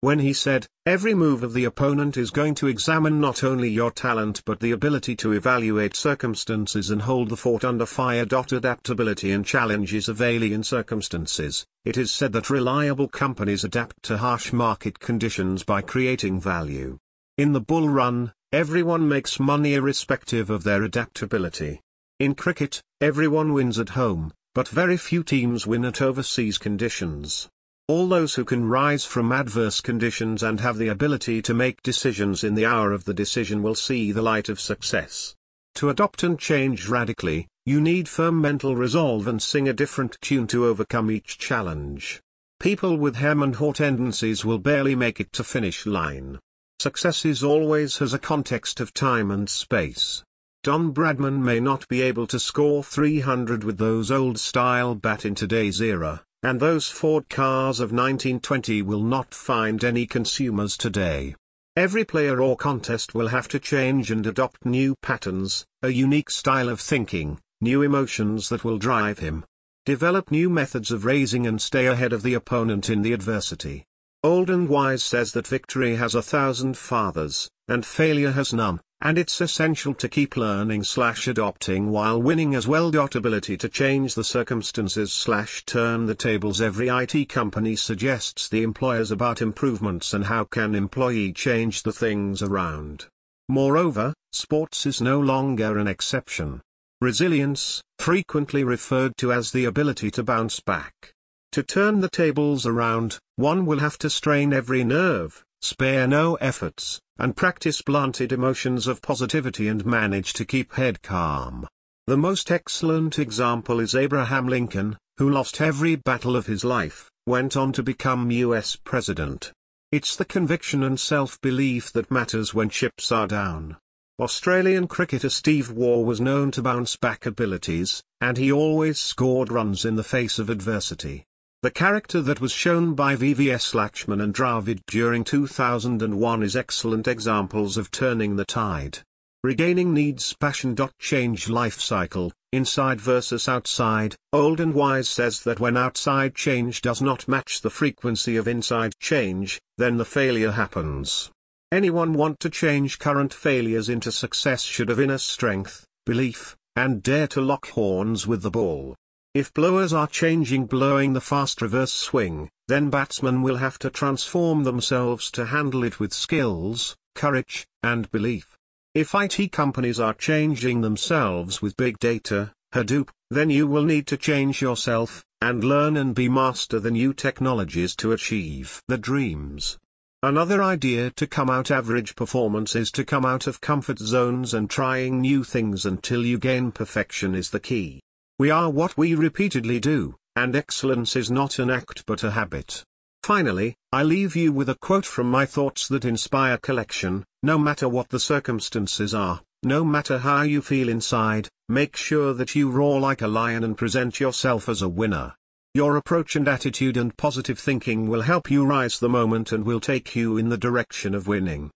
when he said, Every move of the opponent is going to examine not only your talent but the ability to evaluate circumstances and hold the fort under fire. Adaptability and challenges of alien circumstances. It is said that reliable companies adapt to harsh market conditions by creating value. In the bull run, everyone makes money irrespective of their adaptability. In cricket, everyone wins at home, but very few teams win at overseas conditions. All those who can rise from adverse conditions and have the ability to make decisions in the hour of the decision will see the light of success. To adopt and change radically, you need firm mental resolve and sing a different tune to overcome each challenge. People with hem and haw tendencies will barely make it to finish line. Success is always has a context of time and space. Don Bradman may not be able to score 300 with those old style bat in today's era, and those Ford cars of 1920 will not find any consumers today. Every player or contest will have to change and adopt new patterns, a unique style of thinking, new emotions that will drive him. Develop new methods of raising and stay ahead of the opponent in the adversity. Old and Wise says that victory has a thousand fathers, and failure has none. And it's essential to keep learning slash adopting while winning as well. Ability to change the circumstances slash turn the tables Every IT company suggests the employers about improvements and how can employee change the things around. Moreover, sports is no longer an exception. Resilience, frequently referred to as the ability to bounce back. To turn the tables around, one will have to strain every nerve, spare no efforts, and practice blunted emotions of positivity and manage to keep head calm. The most excellent example is Abraham Lincoln, who lost every battle of his life, went on to become US President. It's the conviction and self-belief that matters when chips are down. Australian cricketer Steve Waugh was known to bounce back abilities, and he always scored runs in the face of adversity. The character that was shown by VVS Laxman and Dravid during 2001 is excellent examples of turning the tide. Regaining needs passion. Change life cycle, inside versus outside. Old and Wise says that when outside change does not match the frequency of inside change, then the failure happens. Anyone want to change current failures into success should have inner strength, belief, and dare to lock horns with the ball. If blowers are changing blowing the fast reverse swing, then batsmen will have to transform themselves to handle it with skills, courage, and belief. If IT companies are changing themselves with big data, Hadoop, then you will need to change yourself, and learn and be master the new technologies to achieve the dreams. Another idea to come out average performance is to come out of comfort zones and trying new things until you gain perfection is the key. We are what we repeatedly do, and excellence is not an act but a habit. Finally, I leave you with a quote from my Thoughts That Inspire collection, no matter what the circumstances are, no matter how you feel inside, make sure that you roar like a lion and present yourself as a winner. Your approach and attitude and positive thinking will help you rise the moment and will take you in the direction of winning.